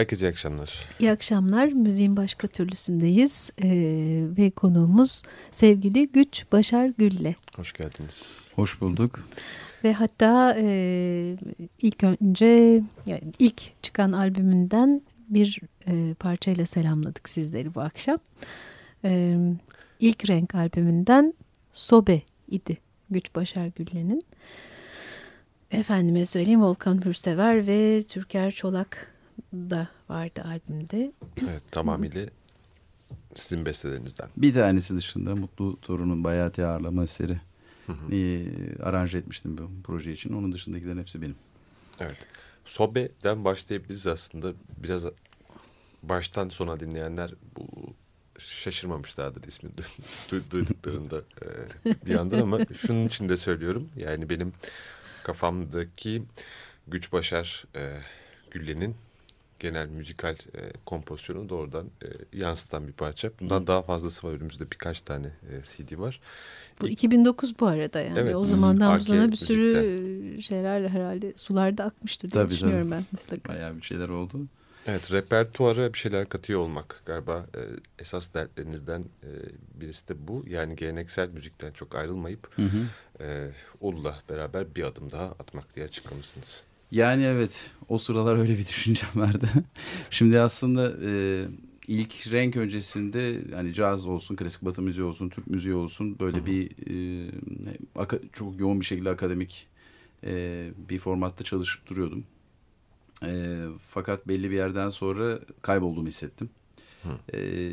Herkese iyi akşamlar. İyi akşamlar. Müziğin başka türlüsündeyiz ee, ve konuğumuz sevgili Güç Başar Gül'le. Hoş geldiniz. Hoş bulduk. Ve hatta e, ilk önce yani ilk çıkan albümünden bir e, parçayla selamladık sizleri bu akşam. E, ilk renk albümünden Sobe idi Güç Başar Güllen'in. Efendime söyleyeyim Volkan Hürsever ve Türker Çolak da vardı albümde. Evet tamamıyla sizin bestelerinizden. Bir tanesi dışında Mutlu Torun'un Bayati Ağırlama eseri e, aranje etmiştim bu proje için. Onun dışındakilerin hepsi benim. Evet. Sobe'den başlayabiliriz aslında. Biraz baştan sona dinleyenler bu şaşırmamışlardır ismini duyduklarında e, bir yandan ama şunun için de söylüyorum. Yani benim kafamdaki Güç Başar e, Gülle'nin genel müzikal e, kompozisyonu doğrudan e, yansıtan bir parça. Bundan Hı. daha fazlası var önümüzde birkaç tane e, CD var. Bu 2009 bu arada yani. Evet. O zamandan bu zamana bir sürü şeyler herhalde sularda akmıştır diye tabii, düşünüyorum tabii. ben mutlaka. Bayağı bir şeyler oldu. Evet, repertuara bir şeyler katıyor olmak galiba e, esas dertlerinizden e, birisi de bu. Yani geleneksel müzikten çok ayrılmayıp hı hı. E, Ulu'la beraber bir adım daha atmak diye açıklamışsınız. Yani evet, o sıralar öyle bir düşüncem vardı. Şimdi aslında e, ilk renk öncesinde yani caz olsun, klasik batı müziği olsun, Türk müziği olsun böyle bir e, çok yoğun bir şekilde akademik e, bir formatta çalışıp duruyordum. E, fakat belli bir yerden sonra kaybolduğumu hissettim. E,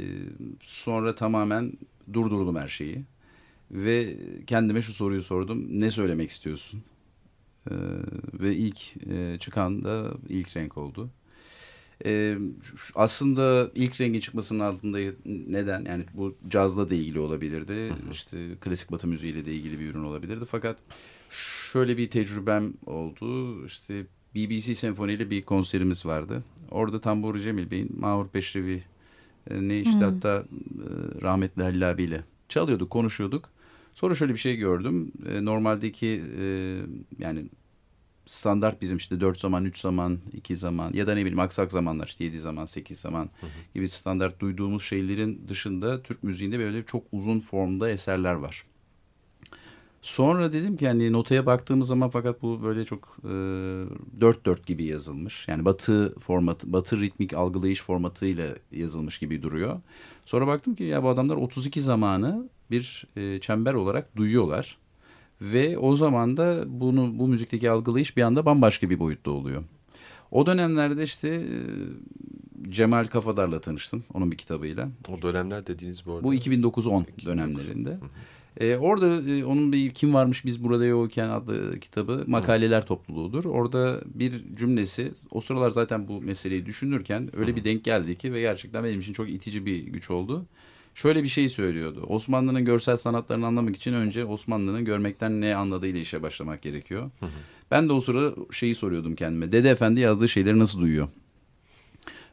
sonra tamamen durdurdum her şeyi. Ve kendime şu soruyu sordum. Ne söylemek istiyorsun? E, ve ilk e, çıkan da ilk renk oldu. E, aslında ilk rengin çıkmasının altında neden? Yani bu cazla da ilgili olabilirdi. Hı hı. İşte klasik batı müziğiyle de ilgili bir ürün olabilirdi. Fakat şöyle bir tecrübem oldu. İşte BBC Senfoni bir konserimiz vardı. Orada Tamburi Cemil Bey'in Mahur Peşrevi ne işte hmm. hatta e, rahmetli Halil abiyle çalıyorduk, konuşuyorduk. Sonra şöyle bir şey gördüm. E, normaldeki e, yani standart bizim işte dört zaman, üç zaman, iki zaman ya da ne bileyim aksak zamanlar işte yedi zaman, sekiz zaman hı hı. gibi standart duyduğumuz şeylerin dışında Türk müziğinde böyle çok uzun formda eserler var. Sonra dedim ki yani notaya baktığımız zaman fakat bu böyle çok e, dört dört gibi yazılmış. Yani batı formatı, batı ritmik algılayış formatıyla yazılmış gibi duruyor. Sonra baktım ki ya bu adamlar 32 zamanı bir e, çember olarak duyuyorlar. Ve o zaman da bunu bu müzikteki algılayış bir anda bambaşka bir boyutta oluyor. O dönemlerde işte e, Cemal Kafadar'la tanıştım onun bir kitabıyla. O dönemler dediğiniz bu arada. Bu 2009-10 dönemlerinde. Hı hı. E, orada e, onun bir Kim Varmış Biz Burada Yokken adlı kitabı makaleler topluluğudur. Orada bir cümlesi o sıralar zaten bu meseleyi düşünürken öyle bir denk geldi ki ve gerçekten benim için çok itici bir güç oldu. Şöyle bir şey söylüyordu. Osmanlı'nın görsel sanatlarını anlamak için önce Osmanlı'nın görmekten ne anladığıyla işe başlamak gerekiyor. Ben de o sıra şeyi soruyordum kendime. Dede Efendi yazdığı şeyleri nasıl duyuyor?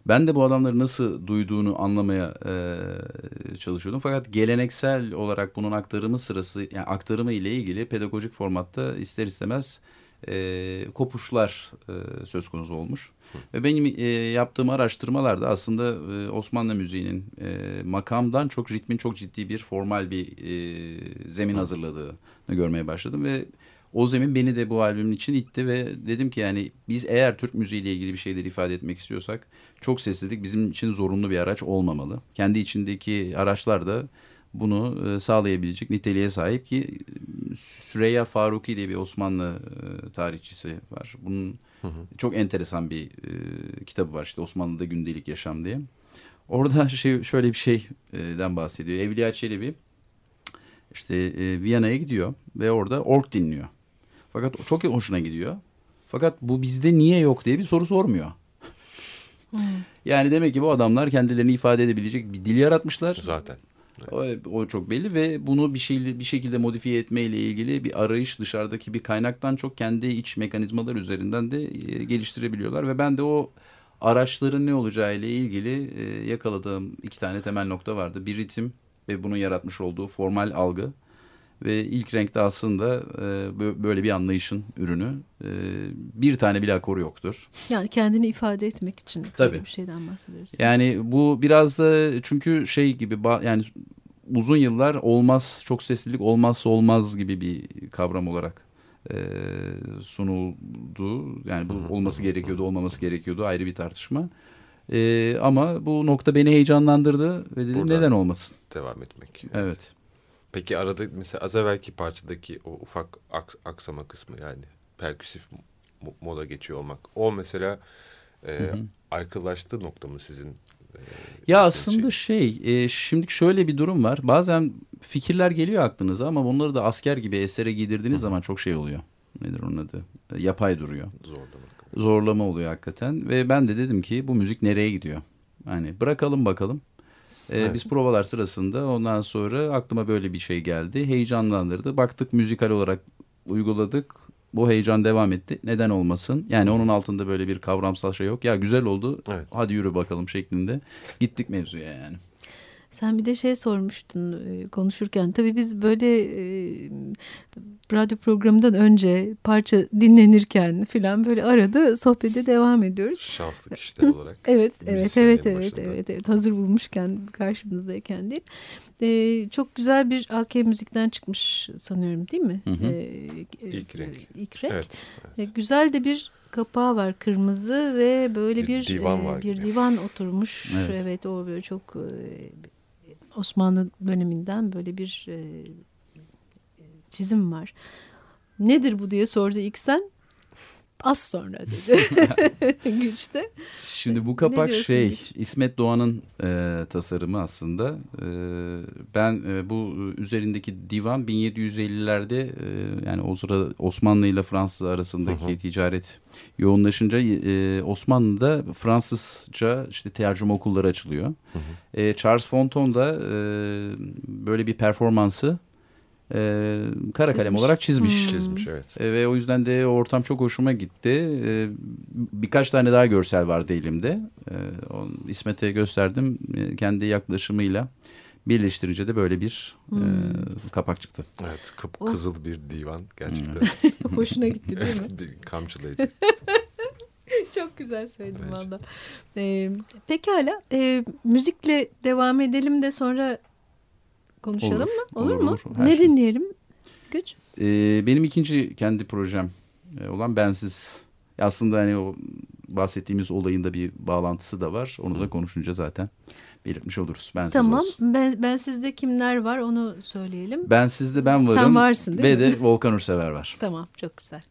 Ben de bu adamları nasıl duyduğunu anlamaya e, çalışıyordum. Fakat geleneksel olarak bunun aktarımı sırası, yani aktarımı ile ilgili pedagojik formatta ister istemez e, kopuşlar e, söz konusu olmuş. Hı. Ve benim e, yaptığım araştırmalarda aslında e, Osmanlı müziğinin e, makamdan çok ritmin çok ciddi bir formal bir e, zemin hazırladığını görmeye başladım ve o zemin beni de bu albümün için itti ve dedim ki yani biz eğer Türk müziğiyle ilgili bir şeyler ifade etmek istiyorsak çok seslilik bizim için zorunlu bir araç olmamalı. Kendi içindeki araçlar da bunu e, sağlayabilecek niteliğe sahip ki e, Süreyya Faruki diye bir Osmanlı e, tarihçisi var. Bunun hı hı. çok enteresan bir kitabı var işte Osmanlı'da gündelik yaşam diye. Orada şey şöyle bir şeyden bahsediyor. Evliya Çelebi işte Viyana'ya gidiyor ve orada ork dinliyor. Fakat çok hoşuna gidiyor. Fakat bu bizde niye yok diye bir soru sormuyor. Hmm. Yani demek ki bu adamlar kendilerini ifade edebilecek bir dil yaratmışlar. Zaten. Evet. O, o çok belli ve bunu bir şeyle bir şekilde modifiye etmeyle ilgili bir arayış dışarıdaki bir kaynaktan çok kendi iç mekanizmalar üzerinden de e, geliştirebiliyorlar ve ben de o araçların ne olacağı ile ilgili e, yakaladığım iki tane temel nokta vardı. Bir ritim ve bunun yaratmış olduğu formal algı Ve ilk renkte aslında e, böyle bir anlayışın ürünü. E, bir tane bile akoru yoktur. Yani kendini ifade etmek için Tabii. bir şeyden bahsediyoruz. Yani bu biraz da çünkü şey gibi yani uzun yıllar olmaz çok seslilik olmazsa olmaz gibi bir kavram olarak e, sunuldu. Yani bu olması gerekiyordu olmaması gerekiyordu ayrı bir tartışma. E, ama bu nokta beni heyecanlandırdı ve dedim Buradan neden olmasın. Devam etmek. Evet. Peki arada mesela az evvelki parçadaki o ufak aks aksama kısmı yani perküsif moda geçiyor olmak. O mesela e, hı hı. aykırılaştığı nokta mı sizin? E, ya aslında şey, şey e, şimdi şöyle bir durum var. Bazen fikirler geliyor aklınıza ama bunları da asker gibi esere giydirdiğiniz hı. zaman çok şey oluyor. Nedir onun adı? E, yapay duruyor. Zorlama. Zorlama oluyor hakikaten. Ve ben de dedim ki bu müzik nereye gidiyor? Hani bırakalım bakalım. Ee, evet. Biz provalar sırasında ondan sonra aklıma böyle bir şey geldi. Heyecanlandırdı. Baktık müzikal olarak uyguladık. Bu heyecan devam etti. Neden olmasın? Yani onun altında böyle bir kavramsal şey yok. Ya güzel oldu. Evet. Hadi yürü bakalım şeklinde. Gittik mevzuya yani. Sen bir de şey sormuştun e, konuşurken. Tabii biz böyle e, radyo programından önce parça dinlenirken falan böyle arada sohbete devam ediyoruz. Şanslı kişiler olarak. evet, evet, evet, evet, evet, evet. Hazır bulmuşken karşımızdayken değil. Ee, çok güzel bir AK müzikten çıkmış sanıyorum değil mi? Hı hı. Ee, ilk renk. İlk renk. Evet, evet. Ee, güzel de bir kapağı var kırmızı ve böyle bir, bir divan e, var bir gibi. divan oturmuş. Evet. evet o böyle çok e, Osmanlı döneminden böyle bir e, çizim var. Nedir bu diye sordu ilk sen. Az sonra dedi güçte. Şimdi bu kapak şey güç? İsmet Doğan'ın e, tasarımı aslında. E, ben e, bu üzerindeki divan 1750'lerde e, yani o sıra Osmanlı ile Fransız arasındaki hı hı. ticaret yoğunlaşınca e, Osmanlı'da Fransızca işte tercüme okulları açılıyor. Hı hı. E, Charles Fonton da e, böyle bir performansı e, kara çizmiş. kalem olarak çizmiş. Hmm. Çizmiş evet. E, ve o yüzden de ortam çok hoşuma gitti. E, birkaç tane daha görsel vardı elimde. E, İsmet'e gösterdim. E, kendi yaklaşımıyla birleştirince de böyle bir hmm. e, kapak çıktı. Evet kıp oh. kızıl bir divan gerçekten. Hmm. Hoşuna gitti değil mi? bir kamçılayıcı. Çok güzel söyledin valla. Ee, pekala e, müzikle devam edelim de sonra konuşalım olur, mı? Olur, olur mu? Olur, ne şey. dinleyelim Güç? Ee, benim ikinci kendi projem e, olan Bensiz. Aslında hani o bahsettiğimiz olayın da bir bağlantısı da var. Onu da konuşunca zaten belirtmiş oluruz. Bensiz tamam. Olsun. Ben, ben sizde kimler var onu söyleyelim. Ben sizde ben varım. Sen varsın değil ve mi? Ve de Volkan Ursever var. tamam çok güzel.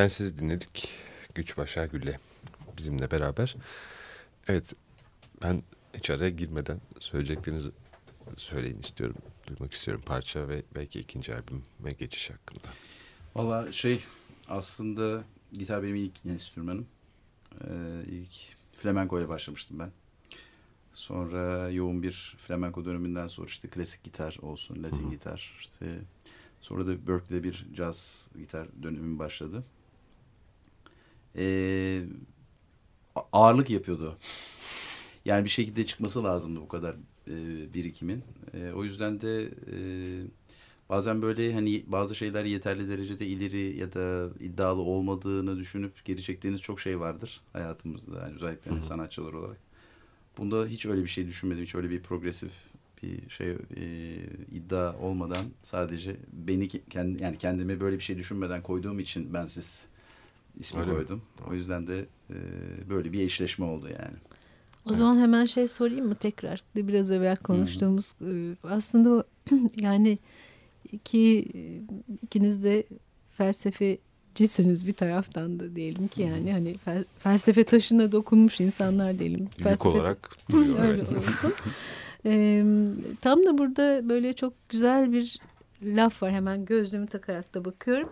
Ben siz dinledik. Güç Başar Gülle bizimle beraber. Evet ben hiç araya girmeden söyleyeceklerinizi söyleyin istiyorum. Duymak istiyorum parça ve belki ikinci albüme geçiş hakkında. Valla şey aslında gitar benim ilk enstrümanım. Ee, ilk flamenco ile başlamıştım ben. Sonra yoğun bir flamenco döneminden sonra işte klasik gitar olsun, latin Hı. gitar. işte sonra da Berkeley'de bir caz gitar dönemim başladı. A- ağırlık yapıyordu. Yani bir şekilde çıkması lazımdı bu kadar e, birikimin. E, o yüzden de e, bazen böyle hani bazı şeyler yeterli derecede ileri ya da iddialı olmadığını düşünüp geri çektiğiniz çok şey vardır hayatımızda. Yani özellikle hı. sanatçılar olarak. Bunda hiç öyle bir şey düşünmedim. Hiç öyle bir progresif bir şey e, iddia olmadan sadece beni ke- kendi yani kendime böyle bir şey düşünmeden koyduğum için ben siz ismi Öyle mi? koydum. O yüzden de e, böyle bir eşleşme oldu yani. O zaman hemen şey sorayım mı tekrar? Biraz evvel konuştuğumuz e, aslında yani iki ikiniz de felsefecisiniz bir taraftan da diyelim ki yani hani fel- felsefe taşına dokunmuş insanlar diyelim. Yük Felsefe- olarak duruyor. Öyle evet. olsun. Ee, tam da burada böyle çok güzel bir laf var. Hemen gözlüğümü takarak da bakıyorum.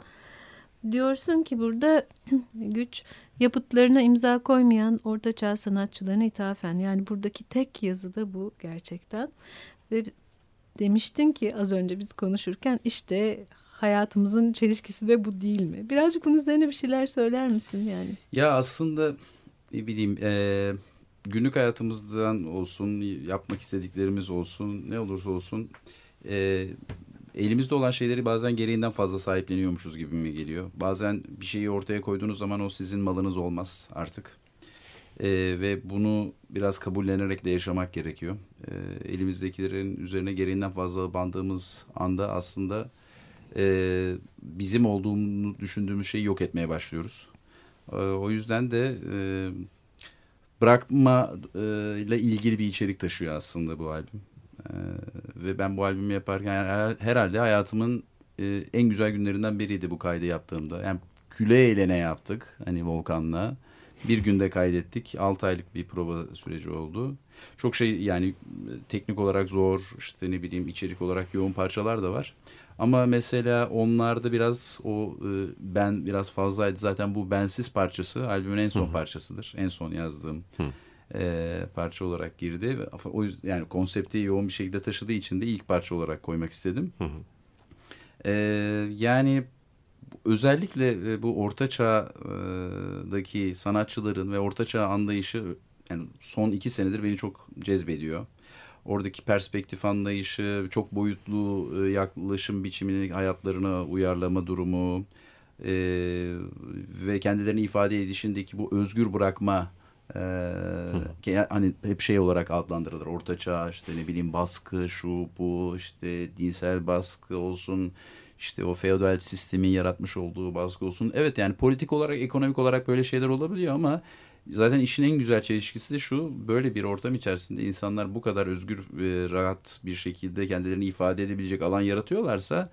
Diyorsun ki burada güç yapıtlarına imza koymayan ortaçağ sanatçılarına ithafen. Yani buradaki tek yazı da bu gerçekten. Ve demiştin ki az önce biz konuşurken işte hayatımızın çelişkisi de bu değil mi? Birazcık bunun üzerine bir şeyler söyler misin yani? Ya aslında ne bileyim e, günlük hayatımızdan olsun, yapmak istediklerimiz olsun, ne olursa olsun e, elimizde olan şeyleri bazen gereğinden fazla sahipleniyormuşuz gibi mi geliyor? Bazen bir şeyi ortaya koyduğunuz zaman o sizin malınız olmaz artık. E, ve bunu biraz kabullenerek de yaşamak gerekiyor. E, elimizdekilerin üzerine gereğinden fazla bandığımız anda aslında e, bizim olduğunu düşündüğümüz şeyi yok etmeye başlıyoruz. Ee, O yüzden de e, bırakma e, ile ilgili bir içerik taşıyor aslında bu albüm. Ee, ve ben bu albümü yaparken her- herhalde hayatımın e, en güzel günlerinden biriydi bu kaydı yaptığımda. Yani küle eğlene yaptık hani Volkan'la. Bir günde kaydettik. 6 aylık bir prova süreci oldu. Çok şey yani e, teknik olarak zor, işte ne bileyim içerik olarak yoğun parçalar da var. Ama mesela onlarda biraz o e, ben biraz fazlaydı. Zaten bu bensiz parçası albümün en son Hı hı. parçasıdır. En son yazdığım Hı. E, parça olarak girdi. O yüzden yani konsepti yoğun bir şekilde taşıdığı için de ilk parça olarak koymak istedim. Hı hı. E, yani özellikle e, bu orta çağdaki sanatçıların ve orta çağ anlayışı yani son iki senedir beni çok cezbediyor. Oradaki perspektif anlayışı, çok boyutlu e, yaklaşım biçimini hayatlarına uyarlama durumu e, ve kendilerini ifade edişindeki bu özgür bırakma e, ki hani hep şey olarak adlandırılır. Orta çağ işte ne bileyim baskı şu bu işte dinsel baskı olsun işte o feodal sistemin yaratmış olduğu baskı olsun. Evet yani politik olarak ekonomik olarak böyle şeyler olabiliyor ama zaten işin en güzel çelişkisi de şu böyle bir ortam içerisinde insanlar bu kadar özgür ve rahat bir şekilde kendilerini ifade edebilecek alan yaratıyorlarsa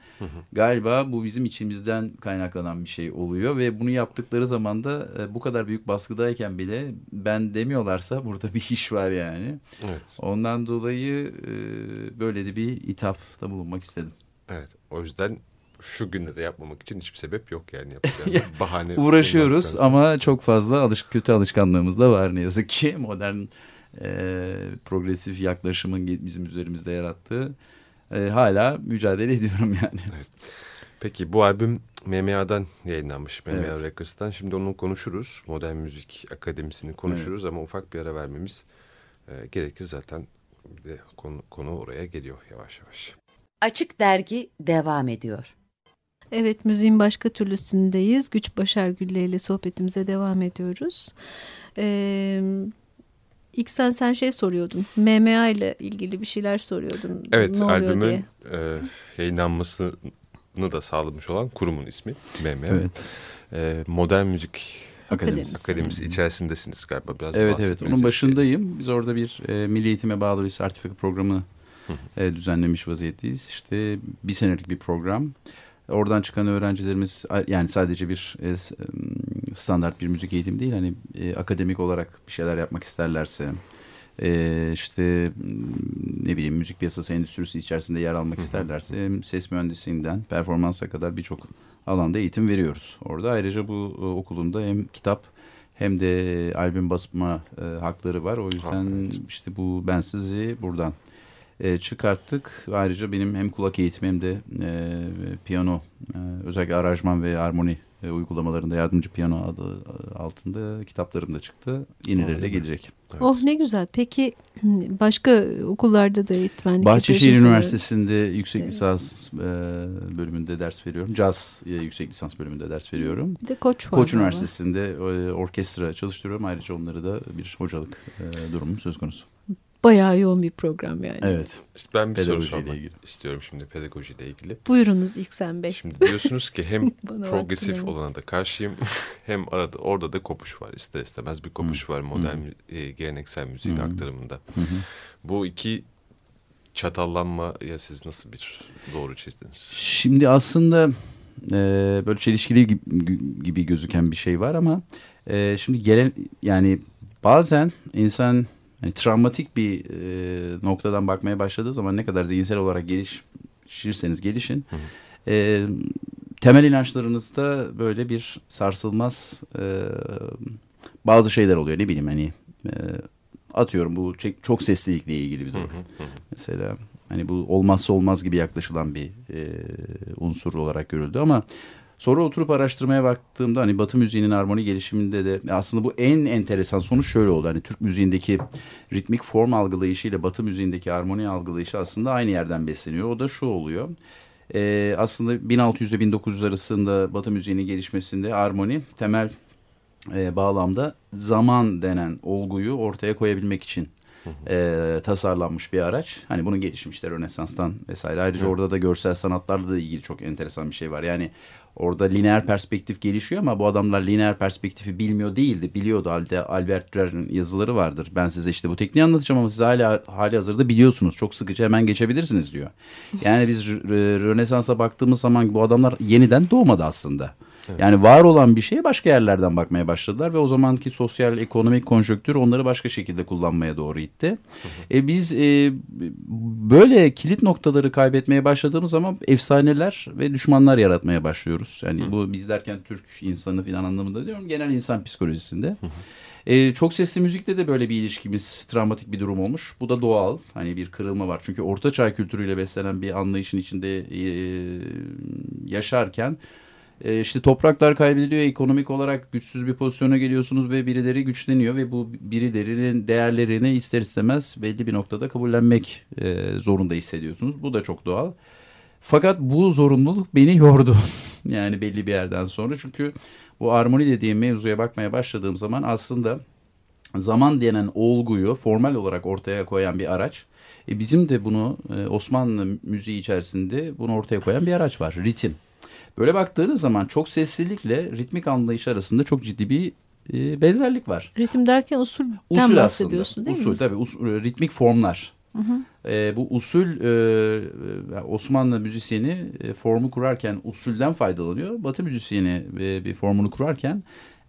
galiba bu bizim içimizden kaynaklanan bir şey oluyor ve bunu yaptıkları zaman da e, bu kadar büyük baskıdayken bile ben demiyorlarsa burada bir iş var yani. Evet. Ondan dolayı e, böyle de bir ithafta bulunmak istedim. Evet. O yüzden şu günde de yapmamak için hiçbir sebep yok yani. Bahane. Uğraşıyoruz ama çok fazla alış kötü alışkanlığımız da var ne yazık ki modern e, progresif yaklaşımın bizim üzerimizde yarattığı e, hala mücadele ediyorum yani. Peki bu albüm MMA'dan yayınlanmış. MMA Evet. Records'tan. Şimdi onu konuşuruz. Modern Müzik Akademisi'ni konuşuruz ama ufak bir ara vermemiz e, gerekir zaten. Bir de konu, konu oraya geliyor yavaş yavaş. Açık Dergi devam ediyor. Evet müziğin başka türlüsündeyiz. Güç Başar Gülle ile sohbetimize devam ediyoruz. Ee, ilk sen sen şey soruyordun. MMA ile ilgili bir şeyler soruyordun. Evet ne albümün e, yayınlanmasını da sağlamış olan kurumun ismi MMA. Evet. E, Modern Müzik Akademisi. Akademisi içerisindesiniz galiba. Biraz Evet evet onun başındayım. Biz orada bir e, milli eğitime bağlı bir sertifika programı e, düzenlemiş vaziyetteyiz. İşte bir senelik bir program. Oradan çıkan öğrencilerimiz yani sadece bir e, standart bir müzik eğitimi değil hani e, akademik olarak bir şeyler yapmak isterlerse e, işte ne bileyim müzik piyasası endüstrisi içerisinde yer almak isterlerse ses mühendisliğinden performansa kadar birçok alanda eğitim veriyoruz. Orada ayrıca bu e, okulunda hem kitap hem de albüm basma e, hakları var. O yüzden evet. işte bu ben sizi buradan e, çıkarttık. Ayrıca benim hem kulak eğitimi hem de e, piyano e, özellikle aranjman ve armoni e, uygulamalarında yardımcı piyano adı altında kitaplarım da çıktı. Yenileri de gelecek. Evet. Oh ne güzel. Peki başka okullarda da eğitmenlik Bahçeşehir Üniversitesi'nde yüksek evet. lisans e, bölümünde ders veriyorum. Caz e, yüksek lisans bölümünde ders veriyorum. Bir de Koç var. Koç Üniversitesi'nde e, orkestra çalıştırıyorum. Ayrıca onları da bir hocalık e, durumum söz konusu. Bayağı yoğun bir program yani. Evet. İşte ben bir soru sormak ilgili. istiyorum şimdi pedagojiyle ilgili. Buyurunuz İlksen Bey. Şimdi diyorsunuz ki hem progresif olana da karşıyım hem arada orada da kopuş var. İster istemez bir kopuş var modern e, geleneksel müziğin aktarımında. Bu iki çatallanma ya siz nasıl bir doğru çizdiniz? Şimdi aslında e, böyle çelişkili gibi, gibi gözüken bir şey var ama e, şimdi gelen yani bazen insan yani travmatik bir e, noktadan bakmaya başladığı zaman ne kadar zihinsel olarak gelişirseniz gelişin. Hı hı. E, temel inançlarınızda böyle bir sarsılmaz e, bazı şeyler oluyor. Ne bileyim hani e, atıyorum bu çok seslilikle ilgili bir durum. Hı hı hı. Mesela hani bu olmazsa olmaz gibi yaklaşılan bir e, unsur olarak görüldü ama Sonra oturup araştırmaya baktığımda hani Batı müziğinin armoni gelişiminde de aslında bu en enteresan sonuç şöyle oldu. Hani Türk müziğindeki ritmik form algılayışı ile Batı müziğindeki armoni algılayışı aslında aynı yerden besleniyor. O da şu oluyor. Ee, aslında 1600 ile 1900 arasında Batı müziğinin gelişmesinde armoni temel e, bağlamda zaman denen olguyu ortaya koyabilmek için e, tasarlanmış bir araç. Hani bunun gelişmişler Rönesans'tan vesaire. Ayrıca Hı. orada da görsel sanatlarla da ilgili çok enteresan bir şey var. Yani orada lineer perspektif gelişiyor ama bu adamlar lineer perspektifi bilmiyor değildi. Biliyordu halde Albert Dürer'in yazıları vardır. Ben size işte bu tekniği anlatacağım ama siz hala hali hazırda biliyorsunuz. Çok sıkıcı hemen geçebilirsiniz diyor. Yani biz Rönesans'a baktığımız zaman bu adamlar yeniden doğmadı aslında. Evet. Yani var olan bir şeye başka yerlerden bakmaya başladılar ve o zamanki sosyal ekonomik konjöktür onları başka şekilde kullanmaya doğru itti. Hı hı. E, biz e, böyle kilit noktaları kaybetmeye başladığımız zaman efsaneler ve düşmanlar yaratmaya başlıyoruz. Yani hı. bu biz derken Türk insanı falan anlamında diyorum genel insan psikolojisinde. Hı hı. Ee, çok sesli müzikte de böyle bir ilişkimiz travmatik bir durum olmuş. Bu da doğal. Hani bir kırılma var. Çünkü orta çağ kültürüyle beslenen bir anlayışın içinde e, yaşarken e, işte topraklar kaybediliyor. Ekonomik olarak güçsüz bir pozisyona geliyorsunuz ve birileri güçleniyor ve bu birilerinin değerlerini ister istemez belli bir noktada kabullenmek e, zorunda hissediyorsunuz. Bu da çok doğal. Fakat bu zorunluluk beni yordu. yani belli bir yerden sonra. Çünkü bu armoni dediğim mevzuya bakmaya başladığım zaman aslında zaman denen olguyu formal olarak ortaya koyan bir araç. E bizim de bunu e, Osmanlı müziği içerisinde bunu ortaya koyan bir araç var. Ritim. Böyle baktığınız zaman çok seslilikle ritmik anlayış arasında çok ciddi bir e, benzerlik var. Ritim derken usulden usul bahsediyorsun değil usul, mi? Tabii usul, e, ritmik formlar. Hı hı. E, bu usul e, Osmanlı müzisyeni e, formu kurarken usulden faydalanıyor. Batı müzisyeni e, bir formunu kurarken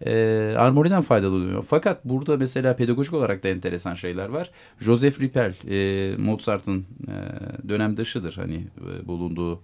e, armoniden faydalanıyor. Fakat burada mesela pedagojik olarak da enteresan şeyler var. Joseph Rippel e, Mozart'ın e, dönemdaşıdır hani e, bulunduğu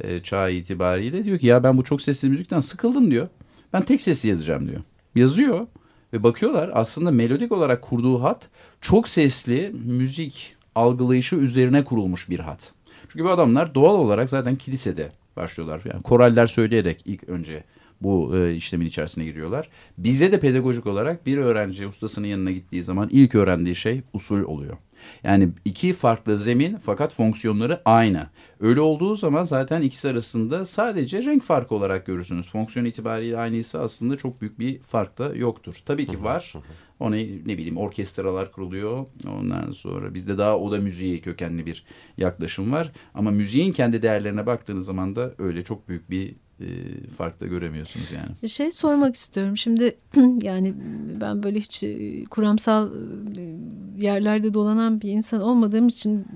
e, çağ itibariyle diyor ki ya ben bu çok sesli müzikten sıkıldım diyor. Ben tek sesli yazacağım diyor. Yazıyor ve bakıyorlar aslında melodik olarak kurduğu hat çok sesli müzik algılayışı üzerine kurulmuş bir hat. Çünkü bu adamlar doğal olarak zaten kilisede başlıyorlar. Yani koraller söyleyerek ilk önce bu e, işlemin içerisine giriyorlar. Bize de pedagojik olarak bir öğrenci ustasının yanına gittiği zaman ilk öğrendiği şey usul oluyor. Yani iki farklı zemin fakat fonksiyonları aynı. Öyle olduğu zaman zaten ikisi arasında sadece renk farkı olarak görürsünüz. Fonksiyon itibariyle aynıysa aslında çok büyük bir fark da yoktur. Tabii ki var. Ona ne bileyim orkestralar kuruluyor. Ondan sonra bizde daha oda müziği kökenli bir yaklaşım var. Ama müziğin kendi değerlerine baktığınız zaman da öyle çok büyük bir e, fark da göremiyorsunuz yani. Şey sormak istiyorum. Şimdi yani ben böyle hiç e, kuramsal e, yerlerde dolanan bir insan olmadığım için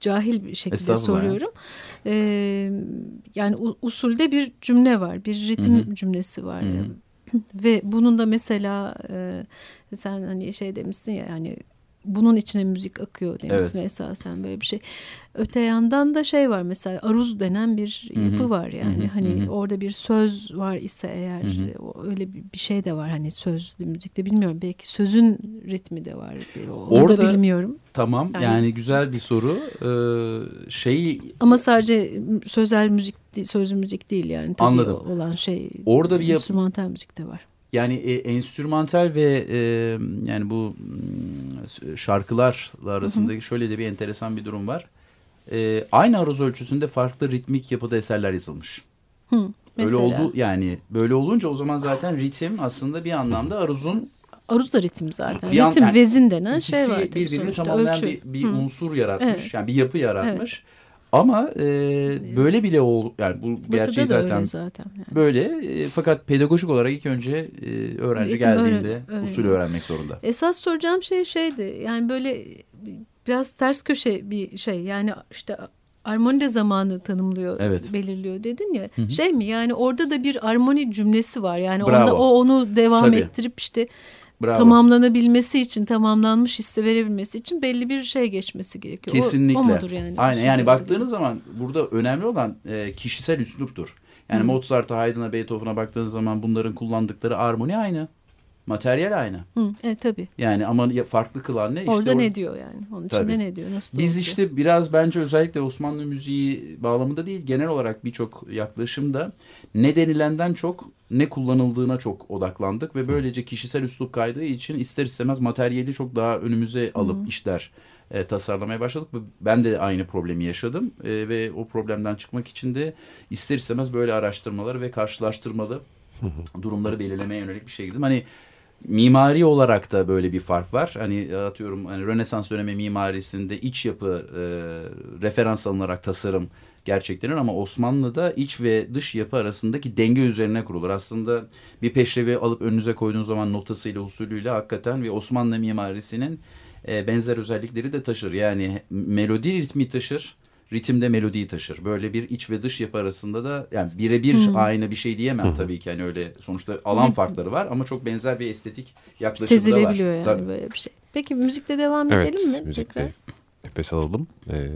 cahil bir şekilde soruyorum. E, yani usulde bir cümle var, bir ritim cümlesi var. Hı hı. Ve bunun da mesela e, sen hani şey demişsin ya yani bunun içine müzik akıyor demişsin esasen böyle bir şey. Öte yandan da şey var mesela aruz denen bir yapı var yani Hı hı, hani hı hı. orada bir söz var ise eğer Hı hı. o- öyle bir, şey de var hani sözlü müzikte bilmiyorum belki sözün ritmi de var onu Orada- da bilmiyorum Tamam yani, Yani- güzel bir soru. Ee, şey ama sadece sözel müzik sözlü müzik değil yani tabii Anladım. olan şey Orada bir yap- enstrümantal müzik de var. Yani e, enstrümantal ve e, yani bu mm, şarkılarla arasında şöyle de bir enteresan bir durum var. E, aynı aruz ölçüsünde farklı ritmik yapıda eserler yazılmış. Hı, Öyle mesela. oldu yani böyle olunca o zaman zaten ritim aslında bir anlamda aruzun Aruz da ritim zaten. Bir an- ritim yani vezin denen ikisi şey var. tabii birbirini tamamlayan ölçü. bir, bir Hı. unsur yaratmış. Evet. Yani bir yapı yaratmış. Ama e, böyle bile ol yani bu Batı'da gerçeği zaten öyle zaten. Yani. böyle e, fakat pedagojik olarak ilk önce e, öğrenci Ritim geldiğinde öğren- öğreniyor. usulü öğrenmek zorunda. Esas soracağım şey şeydi. Yani böyle biraz ters köşe bir şey. Yani işte armonide zamanı tanımlıyor, Evet. belirliyor dedin ya. Hı hı. Şey mi yani orada da bir armoni cümlesi var. Yani Bravo. onda o onu devam Tabii. ettirip işte Bravo. tamamlanabilmesi için, tamamlanmış hissi verebilmesi için belli bir şey geçmesi gerekiyor. O- Kesinlikle. O, mudur yani? Aynen yani baktığınız zaman burada önemli olan e, kişisel üsluptur. Yani. Mozart'a, Haydn'a, Beethoven'a baktığınız zaman bunların kullandıkları armoni aynı. Materyal aynı. Hı, evet tabii. Yani ama farklı kılan ne? İşte Orada o- ne diyor yani? Onun Tabii. içinde ne diyor? Nasıl Biz işte biraz bence özellikle Osmanlı müziği bağlamında değil genel olarak birçok yaklaşımda ne denilenden çok ne kullanıldığına çok odaklandık ve böylece kişisel üslup kaydığı için ister istemez materyali çok daha önümüze alıp işler e, tasarlamaya başladık. Ben de aynı problemi yaşadım E, ve o problemden çıkmak için de ister istemez böyle araştırmaları ve karşılaştırmalı durumları belirlemeye yönelik bir şey girdim. Hani mimari olarak da böyle bir fark var. Hani atıyorum hani Rönesans dönemi mimarisinde iç yapı e, referans alınarak tasarım gerçeklenir ama Osmanlı'da iç ve dış yapı arasındaki denge üzerine kurulur. Aslında bir peşrevi alıp önünüze koyduğunuz zaman notasıyla usulüyle hakikaten ve Osmanlı mimarisinin e, benzer özellikleri de taşır. Yani melodi ritmi taşır, ritimde melodiyi taşır. Böyle bir iç ve dış yapı arasında da yani birebir Hmm. aynı bir şey diyemem tabii ki. Yani öyle sonuçta alan farkları var ama çok benzer bir estetik yaklaşımı da var. Sezilebiliyor yani Tabii. böyle bir şey. Peki müzikte devam Evet, edelim mi? müzikte Tekrar? nefes alalım. Ee,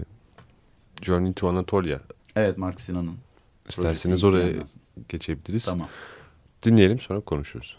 Journey to Anatolia. Evet Mark Sinan'ın. İsterseniz oraya geçebiliriz. Tamam. Dinleyelim sonra konuşuruz.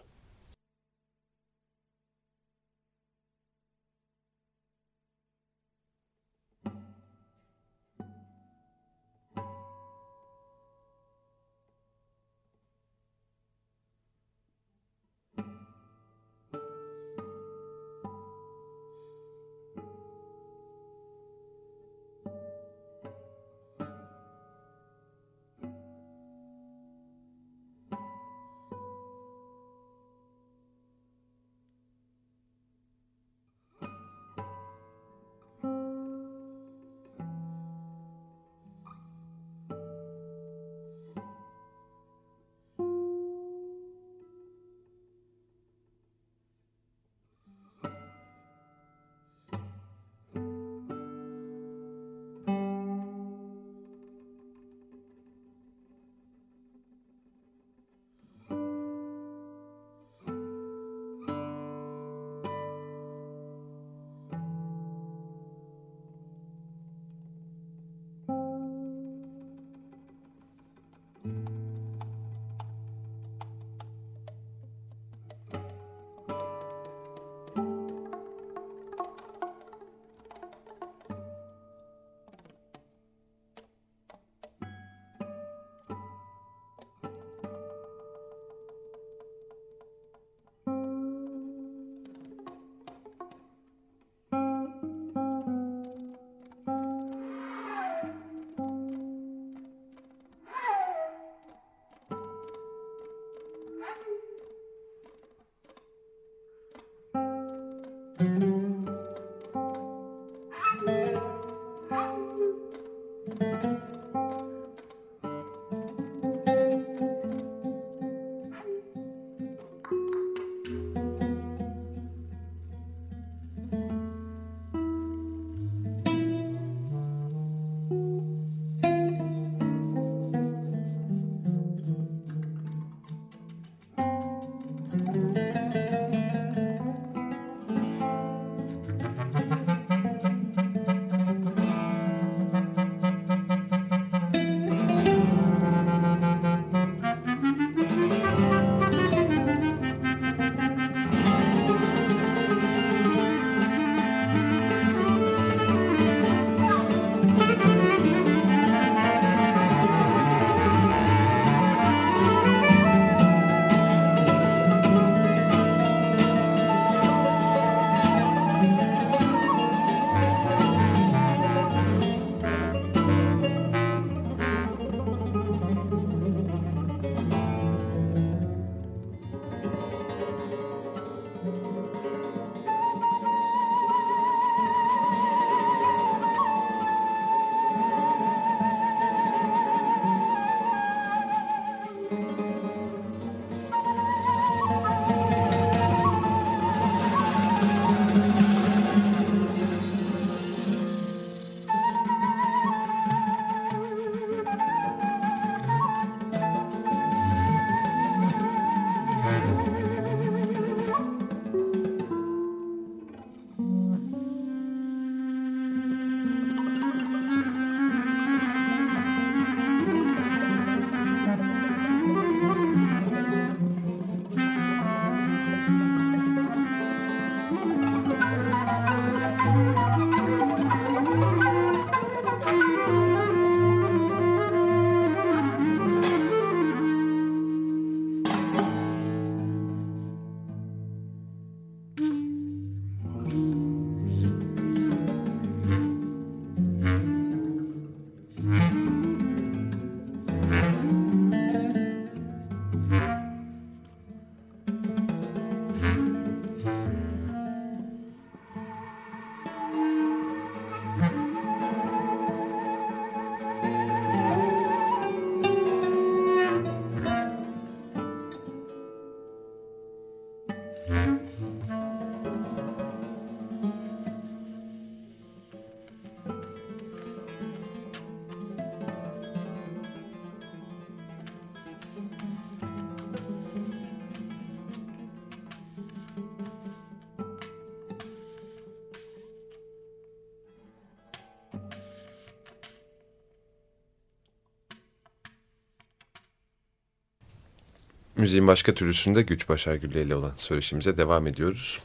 Müziğin başka türlüsünde Güç Başar Gülle ile olan söyleşimize devam ediyoruz.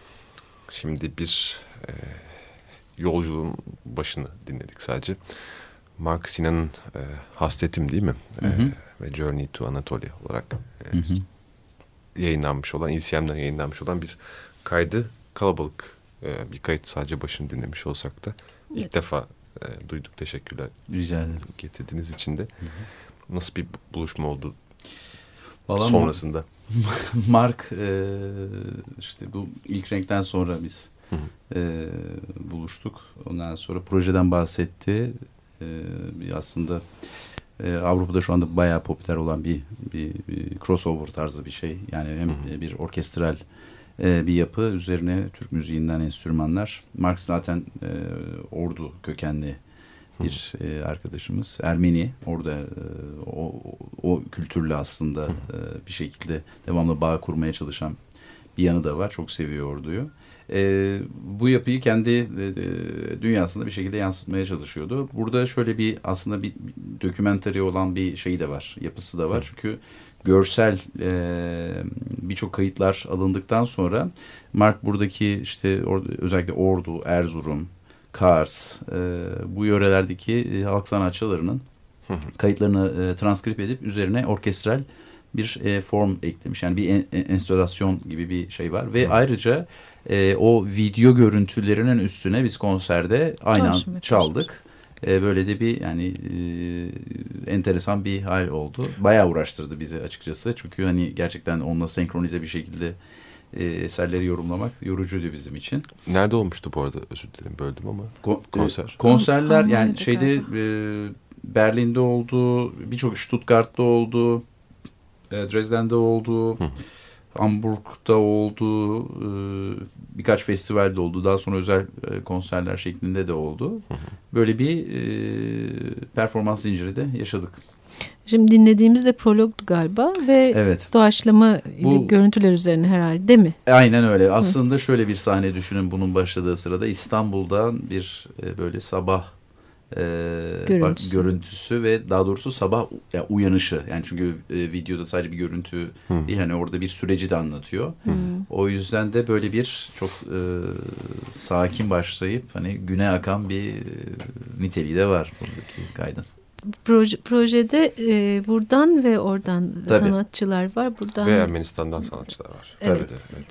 Şimdi bir e, yolculuğun başını dinledik sadece. Mark Sinan'ın e, Hasretim değil mi? Hı hı. E, ve Journey to Anatolia olarak e, Hı hı. yayınlanmış olan, ECM'den yayınlanmış olan bir kaydı kalabalık e, bir kayıt sadece başını dinlemiş olsak da ilk Evet. defa e, duyduk. Teşekkürler Rica ederim. getirdiğiniz için de. Nasıl bir buluşma oldu Vallahi sonrasında? Mark e, işte bu ilk renkten sonra biz Hı hı. e, buluştuk. Ondan sonra projeden bahsetti. E, aslında e, Avrupa'da şu anda bayağı popüler olan bir, bir, bir crossover tarzı bir şey. Yani hem Hı hı. bir orkestral e, bir yapı üzerine Türk müziğinden enstrümanlar. Mark zaten e, Ordu kökenli bir e, arkadaşımız. Ermeni orada e, o, o, kültürle aslında e, bir şekilde devamlı bağ kurmaya çalışan bir yanı da var. Çok seviyor orduyu. E, bu yapıyı kendi e, e, dünyasında bir şekilde yansıtmaya çalışıyordu. Burada şöyle bir aslında bir, dokümentari olan bir şey de var. Yapısı da var. Çünkü görsel e, birçok kayıtlar alındıktan sonra Mark buradaki işte orada, özellikle Ordu, Erzurum, Kars e, bu yörelerdeki e, halk sanatçılarının kayıtlarını e, transkrip edip üzerine orkestral bir e, form eklemiş. Yani bir en, enstalasyon gibi bir şey var. Ve ayrıca e, o video görüntülerinin üstüne biz konserde aynen Karşıma çaldık. E, böyle de bir yani e, enteresan bir hal oldu. Bayağı uğraştırdı bizi açıkçası. Çünkü hani gerçekten onunla senkronize bir şekilde e, eserleri yorumlamak yorucuydu bizim için. Nerede olmuştu bu arada? Özür dilerim böldüm ama. Ko- Konser. e, konserler yani şeyde e, Berlin'de oldu, birçok Stuttgart'ta oldu, e, Dresden'de oldu, Hı. Hamburg'da oldu, e, birkaç festivalde oldu. Daha sonra özel e, konserler şeklinde de oldu. Böyle bir e, performans zinciri de yaşadık. Şimdi dinlediğimiz de prologdu galiba ve Evet. doğaçlama Bu- görüntüler üzerine herhalde değil mi? Aynen öyle. Aslında şöyle bir sahne düşünün bunun başladığı sırada İstanbul'dan bir e, böyle sabah e, Görüntüsü. bak- görüntüsü ve daha doğrusu sabah u- ya uyanışı. Yani çünkü e, videoda sadece bir görüntü Hı. değil hani orada bir süreci de anlatıyor. O yüzden de böyle bir çok e, sakin başlayıp hani güne akan bir e, niteliği de var buradaki kaydın. Proje, projede e, buradan ve oradan Tabii. sanatçılar var. Buradan Ve Ermenistan'dan sanatçılar var. Evet. Evet. evet.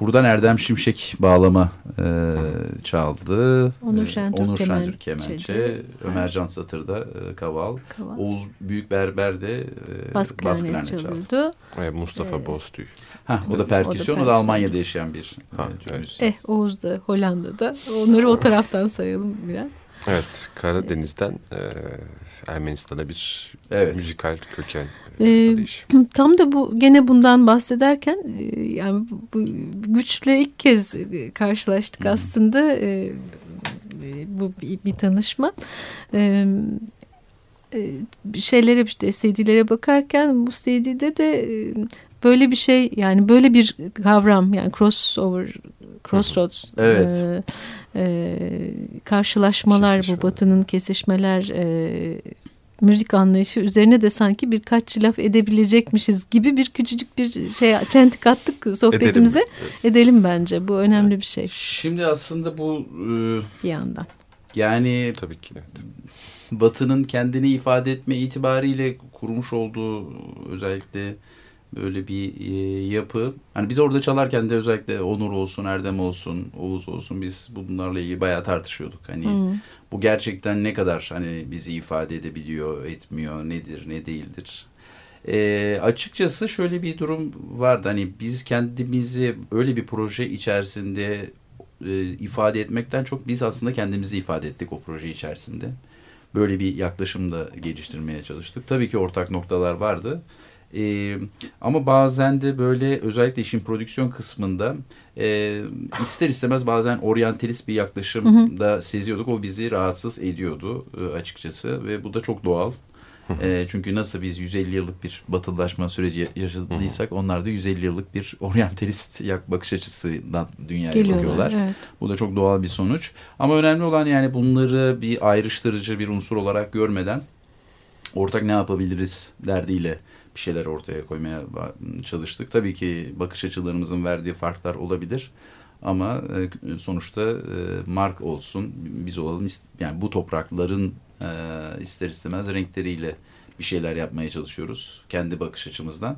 Buradan Erdem Şimşek bağlama e, çaldı. Onur E, Şentürk Onur. Şentürk kemençe. Ömer Can Satır'da e, kaval. Kaval. Oğuz Büyükberber de e, bas bas klarnet klarnet çaldı. Ve Mustafa Evet. Boztüy. Hah, o da perküsyon. O da, perküsyon. Almanya'da yaşayan bir Ha, e, evet. Eh Oğuz da Hollanda'da. Onları o taraftan sayalım biraz. Evet, Karadeniz'den e, Ermenistan'a bir Evet. müzikal köken e, arayış. Tam da bu gene bundan bahsederken e, yani bu, güçle ilk kez e, karşılaştık aslında e, e, bu bir, bir tanışma. E, e, bir şeylere işte CD'lere bakarken bu CD'de de e, böyle bir şey yani böyle bir kavram yani crossover crossroads Evet. e, e, karşılaşmalar Kesişmeler. bu batının kesişmeler e, müzik anlayışı üzerine de sanki birkaç laf edebilecekmişiz gibi bir küçücük bir şey çentik attık sohbetimize Edelim. edelim, bence bu önemli bir şey Şimdi aslında bu e, bir yandan. yani Tabii ki. evet. Batı'nın kendini ifade etme itibariyle kurmuş olduğu özellikle böyle bir e, yapı. Hani biz orada çalarken de özellikle Onur olsun, Erdem olsun, Oğuz olsun biz bunlarla ilgili bayağı tartışıyorduk. Hani Hı. bu gerçekten ne kadar hani bizi ifade edebiliyor, etmiyor, nedir, ne değildir. E, açıkçası şöyle bir durum vardı. Hani biz kendimizi öyle bir proje içerisinde e, ifade etmekten çok biz aslında kendimizi ifade ettik o proje içerisinde. Böyle bir yaklaşım da geliştirmeye çalıştık. Tabii ki ortak noktalar vardı. E, ama bazen de böyle özellikle işin prodüksiyon kısmında e, ister istemez bazen oryantalist bir yaklaşım da seziyorduk. O bizi rahatsız ediyordu e, açıkçası ve bu da çok doğal. E, çünkü nasıl biz 150 yıllık bir batılılaşma süreci yaşadıysak onlar da 150 yıllık bir oryantalist yak bakış açısından dünyaya Geliyorlar. bakıyorlar. Evet. Bu da çok doğal bir sonuç. Ama önemli olan yani bunları bir ayrıştırıcı bir unsur olarak görmeden ortak ne yapabiliriz derdiyle bir şeyler ortaya koymaya çalıştık. Tabii ki bakış açılarımızın verdiği farklar olabilir. Ama e, sonuçta e, mark olsun, biz olalım. Yani bu toprakların e, ister istemez renkleriyle bir şeyler yapmaya çalışıyoruz. Kendi bakış açımızdan.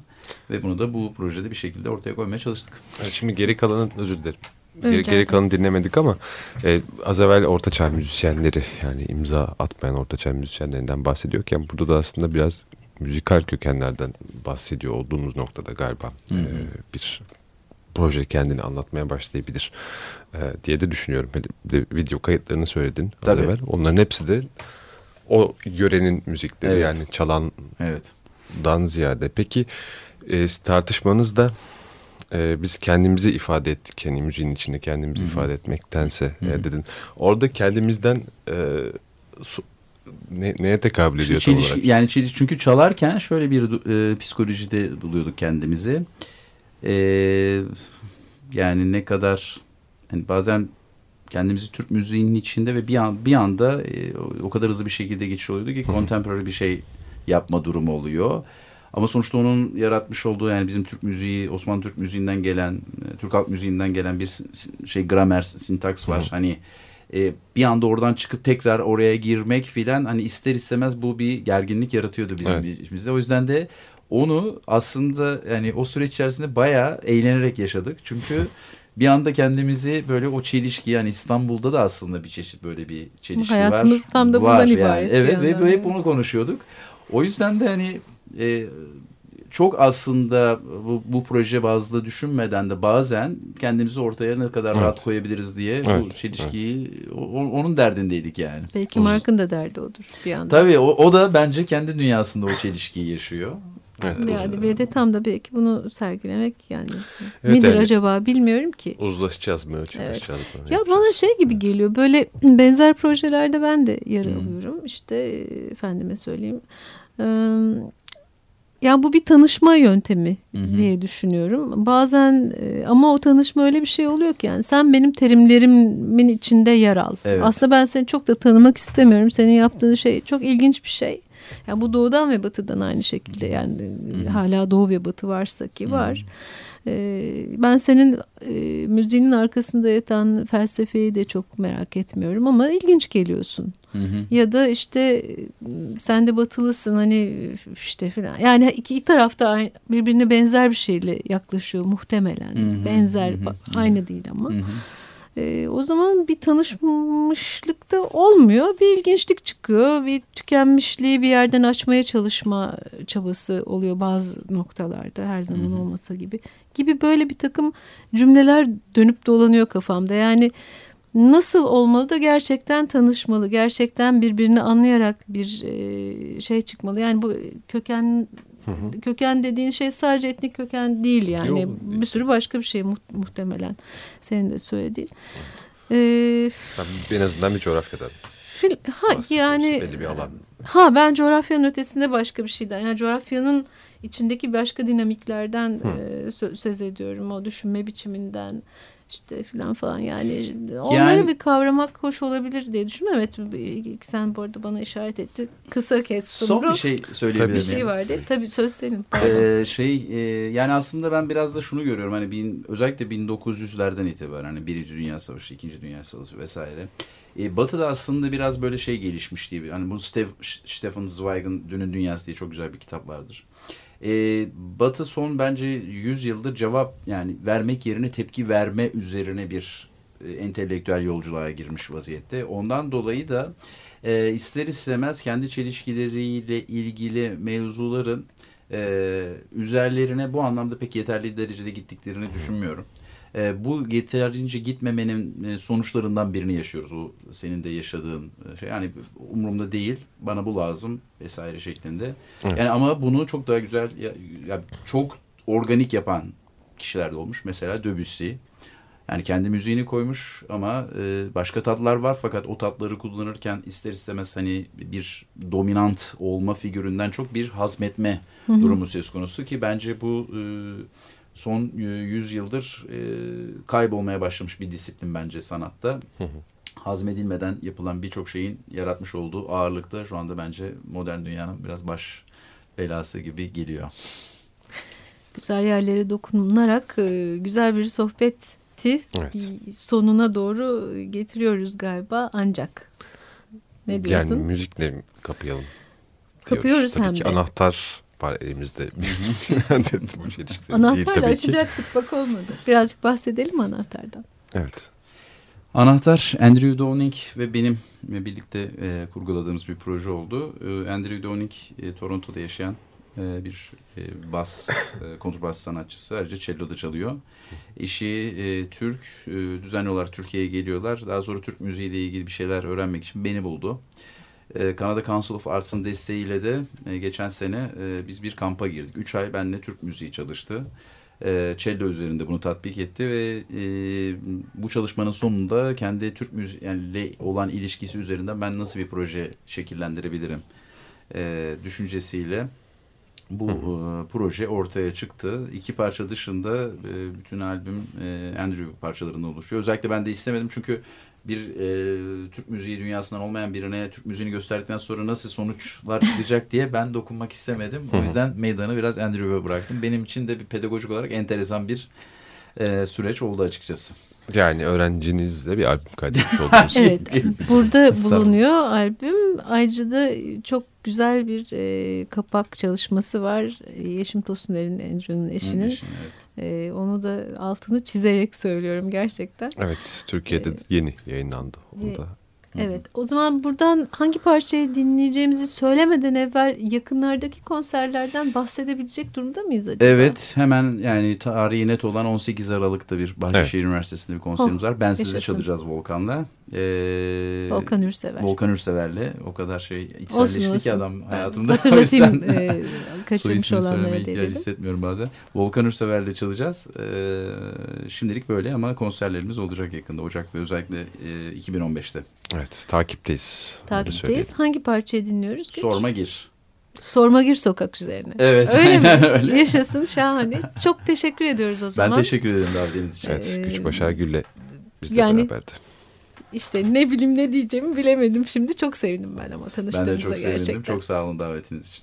Ve bunu da bu projede bir şekilde ortaya koymaya çalıştık. Yani Şimdi geri kalanın özür dilerim. Geri, geri kalanı dinlemedik ama e, az evvel ortaçağ müzisyenleri yani imza atmayan ortaçağ müzisyenlerinden bahsediyorken burada da aslında biraz müzikal kökenlerden bahsediyor olduğumuz noktada galiba Hı hı. e, bir proje kendini anlatmaya başlayabilir e, diye de düşünüyorum. De video kayıtlarını söyledin az Tabii. evvel. Onların hepsi de o yörenin müzikleri Evet. yani çalan Evet. dan ziyade. Peki e, tartışmanızda e, biz kendimizi ifade ettik. Yani müziğin içinde kendimizi Hı hı. ifade etmektense Hı hı. e, dedin. Orada kendimizden e, ne, neye tekabül İşte ediyor tam çeliş- olarak? yani çeliş- çünkü çalarken şöyle bir e, psikolojide buluyorduk kendimizi. E, yani ne kadar hani bazen kendimizi Türk müziğinin içinde ve bir an bir anda e, o- kadar hızlı bir şekilde geçiş oluyordu ki contemporary bir şey yapma durumu oluyor. Ama sonuçta onun yaratmış olduğu yani bizim Türk müziği, Osmanlı Türk müziğinden gelen, e, Türk halk müziğinden gelen bir şey gramer, sintaks var. Hı. Hani e, bir anda oradan çıkıp tekrar oraya girmek filan hani ister istemez bu bir gerginlik yaratıyordu bizim Evet. içimizde. O yüzden de onu aslında yani o süreç içerisinde bayağı eğlenerek yaşadık. Çünkü bir anda kendimizi böyle o çelişki yani İstanbul'da da aslında bir çeşit böyle bir çelişki var. Hayatımız tam da bundan Var ibaret bir Evet ve hep onu konuşuyorduk. O yüzden de hani e, çok aslında bu, bu proje bazlı düşünmeden de bazen kendimizi ortaya ne kadar Evet. rahat koyabiliriz diye bu Evet, çelişkiyi o- onun derdindeydik yani. Belki Mark'ın da derdi odur bir yandan. Tabii o, o da bence kendi dünyasında o çelişkiyi yaşıyor. Evet, Ve uz- edebiyata tam da belki bunu sergilemek yani Evet, nedir yani- acaba bilmiyorum ki. uzlaşacağız mı, çalışacağız mı? Ya yapacağız? bana şey gibi geliyor böyle benzer projelerde ben de yer Hı. alıyorum. İşte e, efendime söyleyeyim. Ee, Ya bu bir tanışma yöntemi Hı hı. diye düşünüyorum. Bazen e, ama o tanışma öyle bir şey oluyor ki yani sen benim terimlerimin içinde yer al. Evet. Aslında ben seni çok da tanımak istemiyorum. Senin yaptığın şey çok ilginç bir şey. Ya bu doğudan ve batıdan aynı şekilde yani Hı hı. hala doğu ve batı varsa ki var. Ee, ben senin e, müziğinin arkasında yatan felsefeyi de çok merak etmiyorum ama ilginç geliyorsun. Hı hı. Ya da işte sen de batılısın hani işte filan. Yani iki tarafta birbirine benzer bir şeyle yaklaşıyor muhtemelen. Hı hı, benzer, hı hı. aynı değil ama. Hı hı. Ee, o zaman bir tanışmışlık da olmuyor. Bir ilginçlik çıkıyor. Bir tükenmişliği bir yerden açmaya çalışma çabası oluyor bazı noktalarda. Her zaman Hı hı. olmasa gibi. Gibi böyle bir takım cümleler dönüp dolanıyor kafamda. Yani nasıl olmalı da gerçekten tanışmalı. Gerçekten birbirini anlayarak bir e, şey çıkmalı. Yani bu köken Hı hı. köken dediğin şey sadece etnik köken değil yani. Yok, bir sürü başka bir şey mu- muhtemelen. Senin de söylediğin. Ee, Ben en azından bir coğrafyadan fil- ha yani belli bir alan. ha ben coğrafyanın ötesinde başka bir şeyden. Yani coğrafyanın içindeki başka dinamiklerden e, sö- söz ediyorum. O düşünme biçiminden işte filan falan yani onları Yani- bir kavramak hoş olabilir diye düşünüyorum. Evet sen bu arada bana işaret etti. Kısa kes Son Sumru. bir şey söyleyebilir bir miyim? şey vardı. Tabii söz senin. Ee, şey e, yani aslında ben biraz da şunu görüyorum hani bin, özellikle 1900'lerden itibaren hani Birinci Dünya Savaşı, İkinci Dünya Savaşı vesaire. E, Batı'da aslında biraz böyle şey gelişmiş diye. Hani bu Stef, Stefan Zweig'ın Dünün Dünyası diye çok güzel bir kitap vardır. E, Batı son bence 100 yıldır cevap yani vermek yerine tepki verme üzerine bir e, entelektüel yolculuğa girmiş vaziyette. Ondan dolayı da e, ister istemez kendi çelişkileriyle ilgili mevzuların e, üzerlerine bu anlamda pek yeterli derecede gittiklerini düşünmüyorum. E, bu yeterince gitmemenin e, sonuçlarından birini yaşıyoruz. O senin de yaşadığın e, şey. Yani umurumda değil, bana bu lazım vesaire şeklinde. Evet. Yani ama bunu çok daha güzel, ya, ya çok organik yapan kişiler de olmuş. Mesela Debussy. Yani kendi müziğini koymuş ama e, başka tatlar var fakat o tatları kullanırken ister istemez hani bir dominant olma figüründen çok bir hazmetme durumu söz konusu ki bence bu e, son e, 100 yıldır e, kaybolmaya başlamış bir disiplin bence sanatta. Hı hı. Hazmedilmeden yapılan birçok şeyin yaratmış olduğu ağırlıkta şu anda bence modern dünyanın biraz baş belası gibi geliyor. Güzel yerlere dokunarak e, güzel bir sohbeti Evet. sonuna doğru getiriyoruz galiba ancak. Ne diyorsun? Yani müzikle kapayalım. Kapıyoruz diyoruz. Tabii hem ki de. anahtar var elimizde. Dedim bu değil Anahtarla tabii ki. açacaktık bak olmadı. Birazcık bahsedelim anahtardan. Evet. Anahtar Andrew Downing ve benim birlikte e, kurguladığımız bir proje oldu. E, Andrew Downing e, Toronto'da yaşayan e, bir e, bas, e, kontrbas sanatçısı. Ayrıca cello'da çalıyor. Eşi e, Türk, e, düzenli olarak Türkiye'ye geliyorlar. Daha sonra Türk müziğiyle ilgili bir şeyler öğrenmek için beni buldu. E, Kanada Council of Arts'ın desteğiyle de e, geçen sene e, biz bir kampa girdik. Üç ay benimle Türk müziği çalıştı. E, cello üzerinde bunu tatbik etti ve e, bu çalışmanın sonunda kendi Türk müziğiyle olan ilişkisi üzerinden ben nasıl bir proje şekillendirebilirim e, düşüncesiyle bu proje ortaya çıktı. İki parça dışında bütün albüm Andrew parçalarından oluşuyor. Özellikle ben de istemedim çünkü bir e, Türk müziği dünyasından olmayan birine Türk müziğini gösterdikten sonra nasıl sonuçlar çıkacak diye ben dokunmak istemedim. O yüzden meydanı biraz Andrew'a bıraktım. Benim için de bir pedagojik olarak enteresan bir e, süreç oldu açıkçası. Yani öğrencinizle bir albüm kaydetmiş oldunuz. Evet burada bulunuyor albüm. Ayrıca da çok güzel bir e, kapak çalışması var. Yeşim Tosuner'in Andrew'nun eşinin. Eşin, evet. E, onu da altını çizerek söylüyorum gerçekten. Evet, Türkiye'de Evet. yeni yayınlandı. O Evet. da Evet o zaman buradan hangi parçayı dinleyeceğimizi söylemeden evvel yakınlardaki konserlerden bahsedebilecek durumda mıyız acaba? Evet hemen yani tarihi net olan 18 Aralık'ta bir Bahçeşehir Üniversitesi'nde bir konserimiz var. Ben sizi Oh, yaşasın. çalacağız Volkan'la. Ee, Volkan Ürsever. Volkan Ürsever'le o kadar şey içselleşti ki adam Ben hayatımda. Hatırlatayım O yüzden e, kaçırmış olanlara ihtiyacı hissetmiyorum bazen. Volkan Ürsever'le çalacağız. Ee, şimdilik böyle ama konserlerimiz olacak yakında. Ocak ve özellikle e, 2015'te. Evet takipteyiz. Takipteyiz. Hangi parçayı dinliyoruz? Güç? Sorma gir. Sorma gir sokak üzerine. Evet Öyle mi? aynen öyle. Yaşasın şahane. Çok teşekkür ediyoruz o zaman. Ben teşekkür ederim davetiniz için. Evet, Ee, Güç Başar Gül'le bizle yani- beraberdi. İşte ne bileyim ne diyeceğimi bilemedim şimdi. Çok sevindim ben ama Ben tanıştığımıza de çok gerçekten. sevindim. Çok sağ olun davetiniz için.